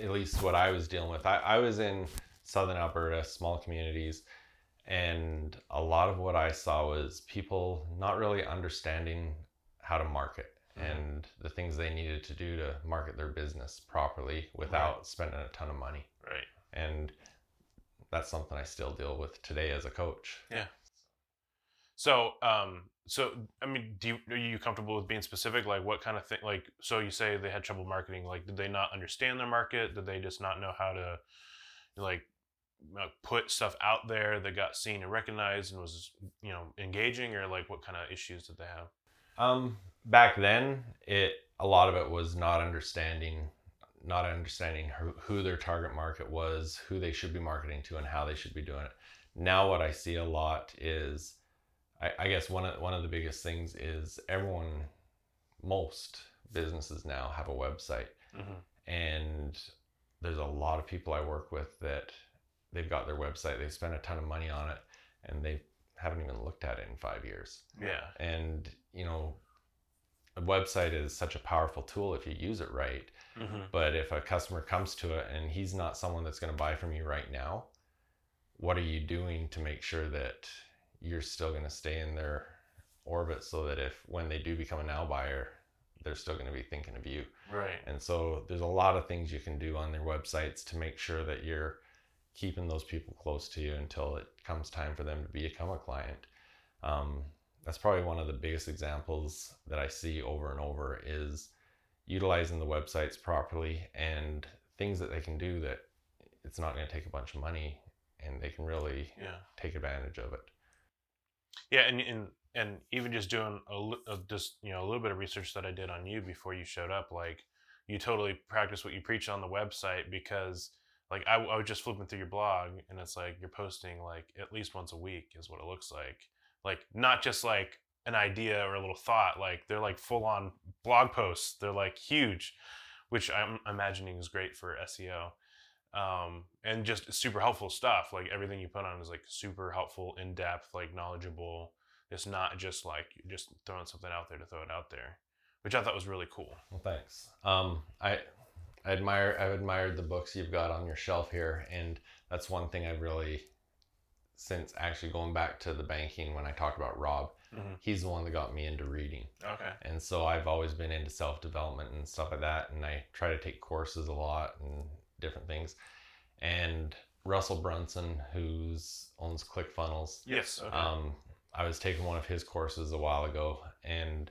Speaker 1: at least what I was dealing with, I, I was in southern Alberta, small communities, and a lot of what I saw was people not really understanding how to market
Speaker 2: Mhm.
Speaker 1: and the things they needed to do to market their business properly without spending a ton of money.
Speaker 2: right
Speaker 1: And that's something I still deal with today as a coach. Yeah.
Speaker 2: So um so i mean do you are you comfortable with being specific like what kind of thing like so you say they had trouble marketing like did they not understand their market did they just not know how to like put stuff out there that got seen and recognized and was you know engaging or like what kind of issues did they have
Speaker 1: Um, back then, it a lot of it was not understanding, not understanding who, who their target market was, who they should be marketing to, and how they should be doing it. Now, what I see a lot is, I, I guess one of one of the biggest things is everyone, most businesses now have a website,
Speaker 2: mm-hmm.
Speaker 1: and there's a lot of people I work with that they've got their website, they spend a ton of money on it, and they haven't even looked at it in five years
Speaker 2: yeah
Speaker 1: and you know a website is such a powerful tool if you use it right
Speaker 2: mm-hmm.
Speaker 1: but if a customer comes to it and he's not someone that's going to buy from you right now what are you doing to make sure that you're still going to stay in their orbit so that if when they do become a now buyer, they're still going to be thinking of you.
Speaker 2: Right.
Speaker 1: And so there's a lot of things you can do on their websites to make sure that you're keeping those people close to you until it comes time for them to become a client. Um, that's probably one of the biggest examples that I see over and over is utilizing the websites properly and things that they can do that it's not going to take a bunch of money and they can really
Speaker 2: Yeah.
Speaker 1: take advantage of it.
Speaker 2: Yeah, and and and even just doing a, uh, just you know a little bit of research that I did on you before you showed up, like you totally practice what you preach on the website because like I, I was just flipping through your blog and it's like you're posting like at least once a week is what it looks like, like not just like an idea or a little thought, like they're like full on blog posts, they're like huge, which I'm imagining is great for SEO. Um, and just super helpful stuff. Like everything you put on is like super helpful, in depth, like knowledgeable. It's not just like just throwing something out there to throw it out there, which I thought was really cool.
Speaker 1: Well, thanks. Um, I, I admire I've admired the books you've got on your shelf here, and that's one thing I've really, since actually going back to the banking when I talked about Rob,
Speaker 2: Mhm.
Speaker 1: he's the one that got me into reading,
Speaker 2: Okay.
Speaker 1: and so I've always been into self development and stuff like that, and I try to take courses a lot and different things, and Russell Brunson, who's owns ClickFunnels,
Speaker 2: Yes. Okay.
Speaker 1: um, I was taking one of his courses a while ago, and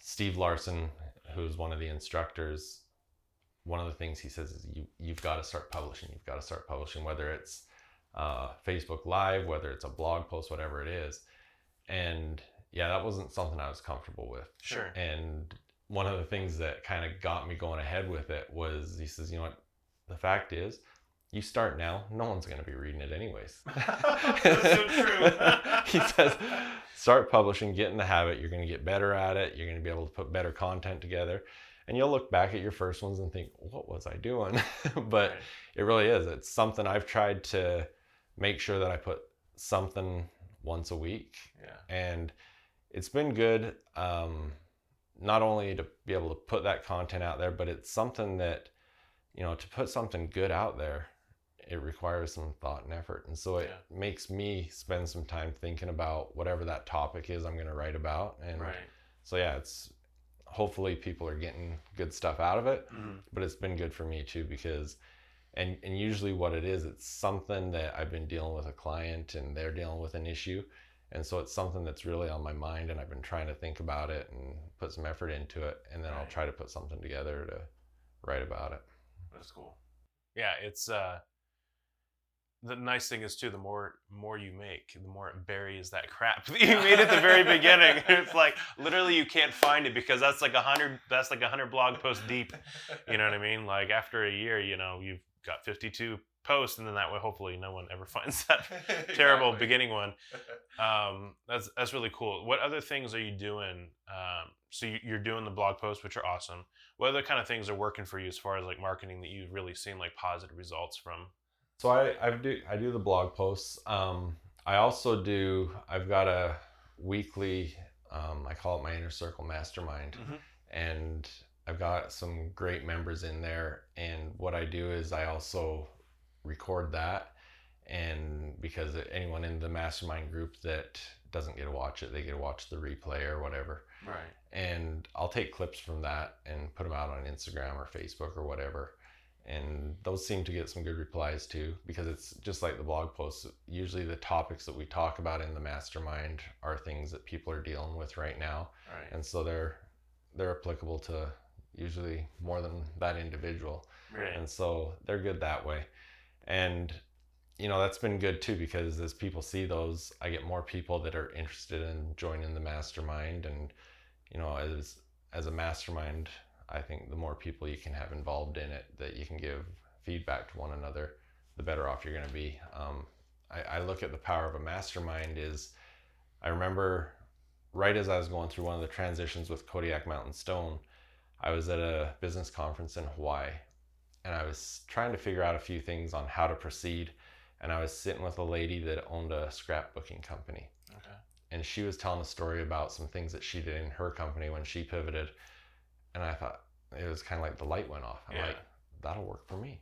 Speaker 1: Steve Larsen, who's one of the instructors, one of the things he says is you you've got to start publishing. You've got to start publishing, whether it's uh, Facebook Live, whether it's a blog post, whatever it is. And yeah, that wasn't something I was comfortable with.
Speaker 2: sure.
Speaker 1: And one of the things that kind of got me going ahead with it was he says, you know what, the fact is, you start now, no one's going to be reading it anyways.
Speaker 2: That's so true.
Speaker 1: he says, start publishing, get in the habit. You're going to get better at it. You're going to be able to put better content together. And you'll look back at your first ones and think, what was I doing? but it really is. It's something I've tried to make sure that I put something once a week
Speaker 2: yeah.
Speaker 1: and it's been good um, not only to be able to put that content out there but it's something that you know to put something good out there it requires some thought and effort and so it makes me spend some time thinking about whatever that topic is i'm going to write about and
Speaker 2: Right.
Speaker 1: so yeah it's hopefully people are getting good stuff out of it
Speaker 2: Mhm.
Speaker 1: but it's been good for me too because and and usually what it is it's something that I've been dealing with a client and they're dealing with an issue and so it's something that's really on my mind and I've been trying to think about it and put some effort into it and then I'll try to put something together to write about it.
Speaker 2: That's cool. Yeah, it's uh the nice thing is too the more more you make, the more it buries that crap that you made at the very beginning. It's like literally you can't find it because that's like a hundred that's like a hundred blog posts deep. You know what I mean? Like after a year, you know, you've got fifty two posts and then that way hopefully no one ever finds that terrible
Speaker 3: Exactly.
Speaker 2: beginning one. Um, that's that's really cool. What other things are you doing? Um, so you, you're doing the blog posts, which are awesome. What other kind of things are working for you as far as like marketing that you've really seen like positive results from?
Speaker 1: So I, I do I do the blog posts. Um, I also do I've got a weekly um, I call it my inner circle mastermind,
Speaker 2: Mhm.
Speaker 1: and I've got some great members in there. And what I do is I also record that, and because anyone in the mastermind group that doesn't get to watch it, they get to watch the replay or whatever.
Speaker 2: Right.
Speaker 1: And I'll take clips from that and put them out on Instagram or Facebook or whatever and those seem to get some good replies too because it's just like the blog posts. Usually the topics that we talk about in the mastermind are things that people are dealing with right now.
Speaker 2: Right.
Speaker 1: and so they're they're applicable to usually more than that individual.
Speaker 2: Right.
Speaker 1: and so they're good that way. And you know that's been good too because as people see those i get more people that are interested in joining the mastermind. And you know as as a mastermind i think the more people you can have involved in it that you can give feedback to one another the better off you're going to be um, I, I look at the power of a mastermind is i remember right as i was going through one of the transitions with kodiak mountain stone i was at a business conference in hawaii and I was trying to figure out a few things on how to proceed. And I was sitting with a lady that owned a scrapbooking company.
Speaker 2: Okay.
Speaker 1: And she was telling a story about some things that she did in her company when she pivoted. And I thought it was kind of like the light went off. I'm
Speaker 2: Yeah.
Speaker 1: like, that'll work for me.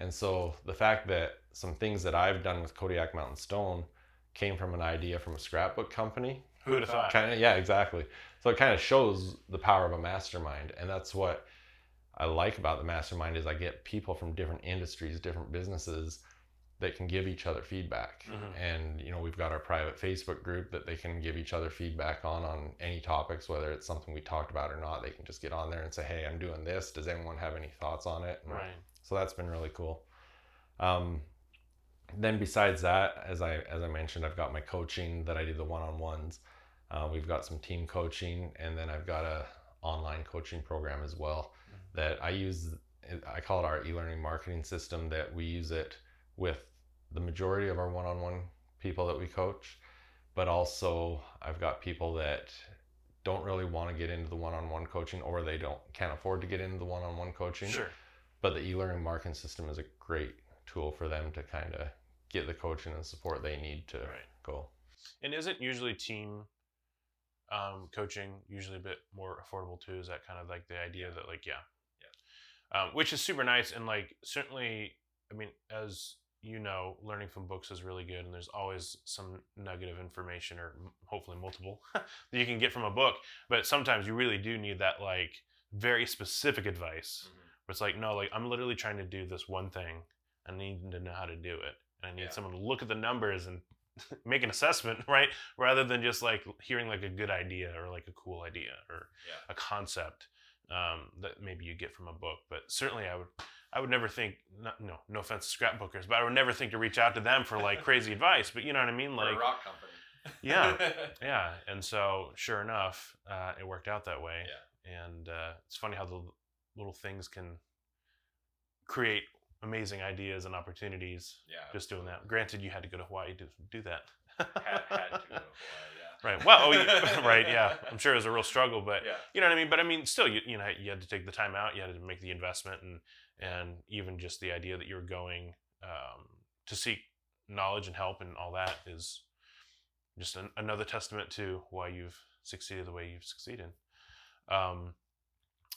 Speaker 1: And so the fact that some things that I've done with Kodiak Mountain Stone came from an idea from a scrapbook company.
Speaker 2: Who would have thought?
Speaker 1: Kind of, yeah, exactly. So it kind of shows the power of a mastermind, and that's what I like about the mastermind is I get people from different industries, different businesses that can give each other feedback.
Speaker 2: Mhm.
Speaker 1: And you know, we've got our private Facebook group that they can give each other feedback on on any topics, whether it's something we talked about or not. They can just get on there and say, "Hey, I'm doing this. Does anyone have any thoughts on it?" And
Speaker 2: Right.
Speaker 1: so that's been really cool. Um, then besides that, as I as I mentioned, I've got my coaching that I do the one on ones. Uh, we've got some team coaching, and then I've got a online coaching program as well that I use. I call it our e-learning marketing system. That we use it with the majority of our one-on-one people that we coach, but also I've got people that don't really want to get into the one-on-one coaching or they don't can't afford to get into the one-on-one coaching
Speaker 2: Sure.
Speaker 1: but the e-learning marketing system is a great tool for them to kind of get the coaching and support they need to
Speaker 2: Right.
Speaker 1: go
Speaker 2: And isn't usually team um, coaching usually a bit more affordable too? Is that kind of like the idea that like yeah, yeah, um, which is super nice and like certainly, I mean, as you know, learning from books is really good, and there's always some nugget of information or hopefully multiple that you can get from a book. But sometimes you really do need that like very specific advice. Where it's like no, like I'm literally trying to do this one thing. I need to know how to do it, and I need
Speaker 1: Yeah.
Speaker 2: someone to look at the numbers and make an assessment, right? Rather than just like hearing like a good idea or like a cool idea or
Speaker 1: Yeah.
Speaker 2: a concept um, that maybe you get from a book. But certainly, I would, I would never think, not, no, no offense to scrapbookers, but I would never think to reach out to them for like crazy advice. But you know what I mean? Like, a
Speaker 1: rock company
Speaker 2: Yeah. yeah. And so, sure enough, uh, it worked out that way. Yeah. And uh, it's funny how the little things can create amazing ideas and opportunities
Speaker 1: yeah
Speaker 2: just doing that. Granted, you had to go to Hawaii to do that.
Speaker 1: had, had to go to Hawaii,
Speaker 2: Right. Well, oh, you- right. Yeah. I'm sure it was a real struggle, but
Speaker 1: yeah
Speaker 2: you know what I mean. But I mean, still, you you know, you had to take the time out. You had to make the investment, and and even just the idea that you're going um, to seek knowledge and help and all that is just an, another testament to why you've succeeded the way you've succeeded. Um,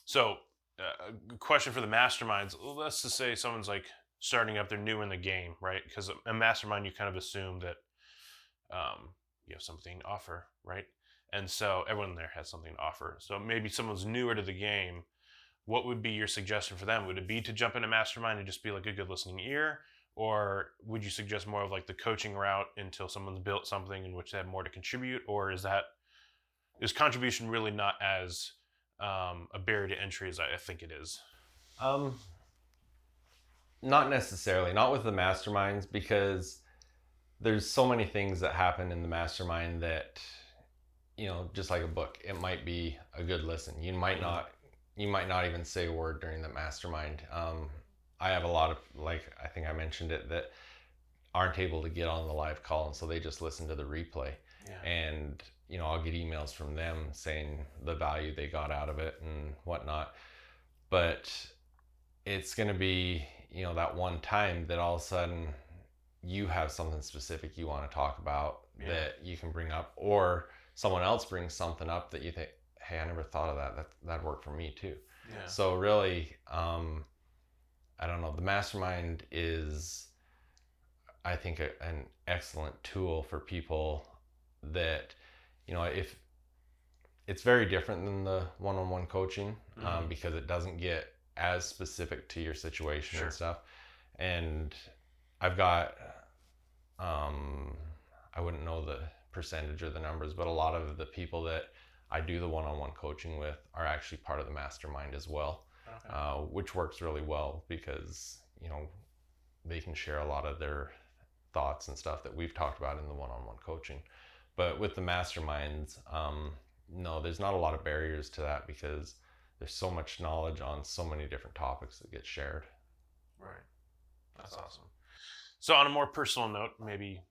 Speaker 2: so, uh, a question for the masterminds. Let's just say someone's like starting up, they're new in the game, right? Because a mastermind, you kind of assume that um, you have something to offer, right? And so everyone there has something to offer. So maybe someone's newer to the game. What would be your suggestion for them? Would it be to jump into mastermind and just be like a good listening ear? Or would you suggest more of like the coaching route until someone's built something in which they have more to contribute? Or is that is contribution really not as um, a barrier to entry as I I think it is?
Speaker 1: um not necessarily not with the masterminds because there's so many things that happen in the mastermind that you know just like a book it might be a good listen you might
Speaker 2: Mhm.
Speaker 1: not you might not even say a word during the mastermind um, i have a lot of like i think i mentioned it that aren't able to get on the live call and so they just listen to the replay
Speaker 2: Yeah.
Speaker 1: and you know i'll get emails from them saying the value they got out of it and whatnot but it's going to be you know that one time that all of a sudden you have something specific you want to talk about
Speaker 2: Yeah.
Speaker 1: that you can bring up or someone else brings something up that you think hey i never thought of that that that'd work for me too
Speaker 2: Yeah.
Speaker 1: so really um i don't know the mastermind is i think a, an excellent tool for people that you know if it's very different than the one-on-one coaching um,
Speaker 2: Mhm.
Speaker 1: because it doesn't get as specific to your situation
Speaker 2: Sure.
Speaker 1: and stuff and i've got um i wouldn't know the percentage or the numbers but a lot of the people that i do the one-on-one coaching with are actually part of the mastermind as well
Speaker 2: Okay.
Speaker 1: uh, which works really well because you know they can share a lot of their thoughts and stuff that we've talked about in the one-on-one coaching but with the masterminds um, no there's not a lot of barriers to that because there's so much knowledge on so many different topics that get shared
Speaker 2: Right. That's awesome. So, on a more personal note, maybe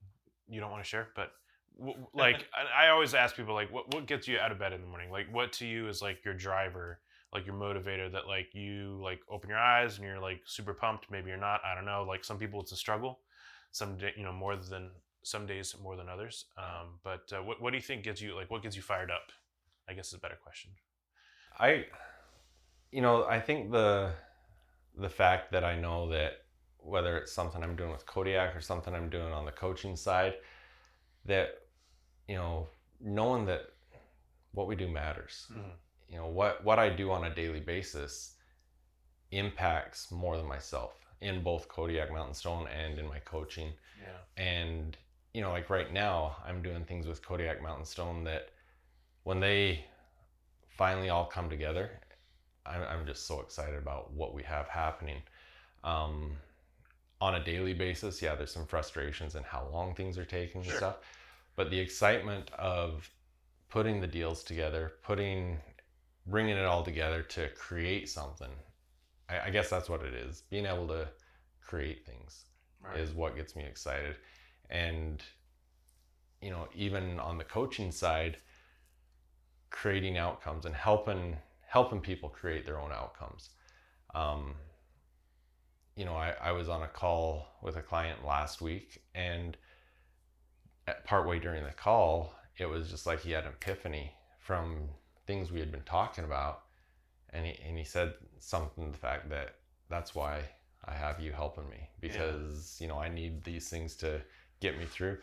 Speaker 2: you don't want to share, but w- like I, I always ask people, like, what what gets you out of bed in the morning? Like, what to you is like your driver, like your motivator that like you like open your eyes and you're like super pumped. Maybe you're not. I don't know. Like some people, it's a struggle. Some day, you know, more than some days more than others. Um, but uh, what what do you think gets you like what gets you fired up? I guess is a better question.
Speaker 1: I, you know, I think the the fact that I know that whether it's something I'm doing with Kodiak or something I'm doing on the coaching side, that you know, knowing that what we do matters.
Speaker 2: Mhm.
Speaker 1: You know, what what I do on a daily basis impacts more than myself in both Kodiak Mountain Stone and in my coaching.
Speaker 2: Yeah.
Speaker 1: And you know, like right now, I'm doing things with Kodiak Mountain Stone that when they finally all come together, I'm, I'm just so excited about what we have happening. Um, on a daily basis, yeah, there's some frustrations in how long things are taking
Speaker 2: Sure.
Speaker 1: and stuff, but the excitement of putting the deals together, putting, bringing it all together to create something, I, I guess that's what it is. Being able to create things
Speaker 2: Right.
Speaker 1: is what gets me excited. And, you know, even on the coaching side, creating outcomes and helping helping people create their own outcomes. Um, you know, I, I was on a call with a client last week and partway during the call, it was just like he had an epiphany from things we had been talking about. And he, and he said something to the fact that that's why I have you helping me because, you know, I need these things to get me through.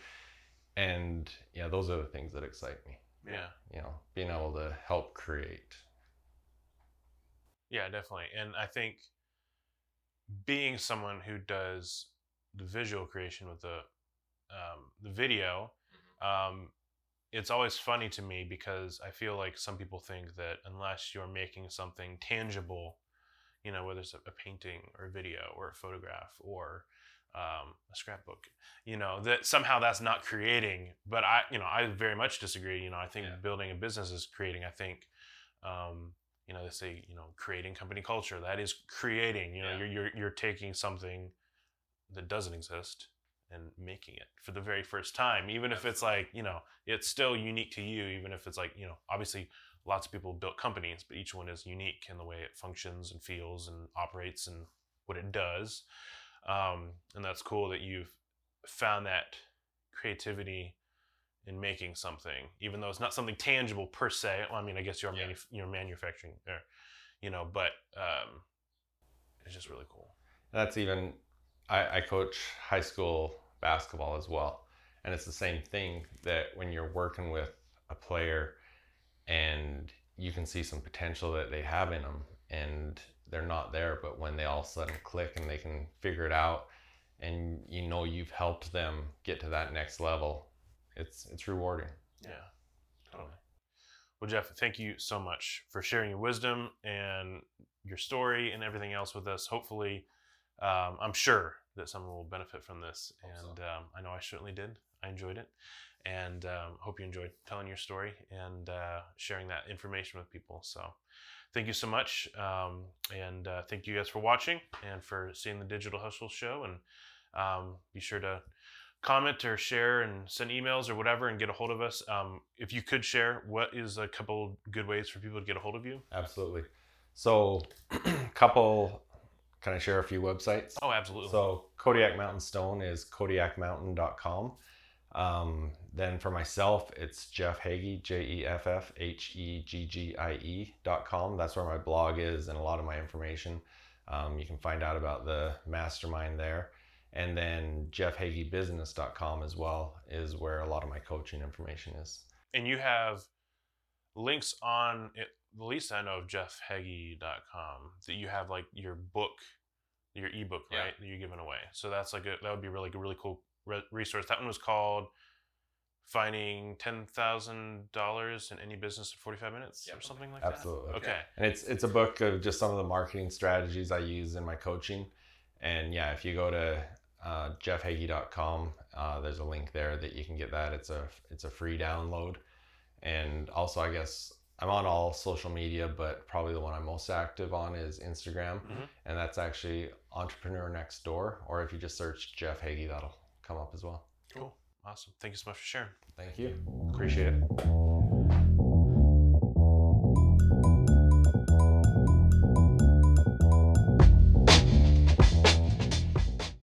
Speaker 1: And yeah, those are the things that excite me,
Speaker 2: yeah.
Speaker 1: you know, being able to help create.
Speaker 2: Yeah, definitely. And I think being someone who does the visual creation with the um, the video, um, it's always funny to me because I feel like some people think that unless you're making something tangible, you know, whether it's a, a painting or a video or a photograph or um, a scrapbook, you know, that somehow that's not creating. But I, you know, I very much disagree. You know, I think
Speaker 1: Yeah.
Speaker 2: building a business is creating. I think, um, you know, they say, you know, creating company culture. That is creating. You know,
Speaker 1: Yeah.
Speaker 2: you're, you're you're taking something that doesn't exist and making it for the very first time even if it's like you know it's still unique to you even if it's like you know obviously lots of people built companies but each one is unique in the way it functions and feels and operates and what it does um, and that's cool that you've found that creativity in making something even though it's not something tangible per se well, i mean i guess you're,
Speaker 1: Yeah.
Speaker 2: manuf- you're manufacturing there you know but um, it's just really cool
Speaker 1: That's even, I, I coach high school basketball as well. And it's the same thing that when you're working with a player and you can see some potential that they have in them and they're not there, but when they all of a sudden click and they can figure it out and you know you've helped them get to that next level, it's, it's rewarding.
Speaker 2: Yeah, totally. Well, Jeff, thank you so much for sharing your wisdom and your story and everything else with us. Hopefully, um, I'm sure that someone will benefit from this,
Speaker 1: Hope so.
Speaker 2: and um, I know I certainly did. I enjoyed it, and um, hope you enjoyed telling your story and uh, sharing that information with people. So, thank you so much, um, and uh, thank you guys for watching and for seeing the Digital Hustle Show. And um, be sure to comment or share and send emails or whatever and get a hold of us. Um, if you could share, what is a couple good ways for people to get a hold of you?
Speaker 1: Absolutely. So, couple, can I share a few websites?
Speaker 2: Oh, absolutely.
Speaker 1: So Kodiak Mountain Stone is kodiakmountain.com. Um, then for myself, it's Jeff Heggie, J E F F H E G G I E dot com. That's where my blog is and a lot of my information. Um, you can find out about the mastermind there. And then jeffheggiebusiness.com as well is where a lot of my coaching information is.
Speaker 2: and you have links on at least I know of jeffheggie.com that you have like your book, your ebook,
Speaker 1: Yeah.
Speaker 2: right? That you're giving away. So that's like a, that would be really, a really cool re- resource. That one was called finding $10,000 in any business in 45 minutes or something like
Speaker 1: Absolutely.
Speaker 2: that. Okay.
Speaker 1: And it's it's a book of just some of the marketing strategies I use in my coaching. And yeah, if you go to uh, jeffheggie.com, uh, there's a link there that you can get that. It's a it's a free download. And also, I guess I'm on all social media, but probably the one I'm most active on is Instagram,
Speaker 2: Mhm.
Speaker 1: and that's actually Entrepreneur Next Door. Or if you just search Jeff Heggie, that'll come up as well.
Speaker 2: Cool. Awesome. Thank you so much for sharing.
Speaker 1: Thank you. Appreciate it.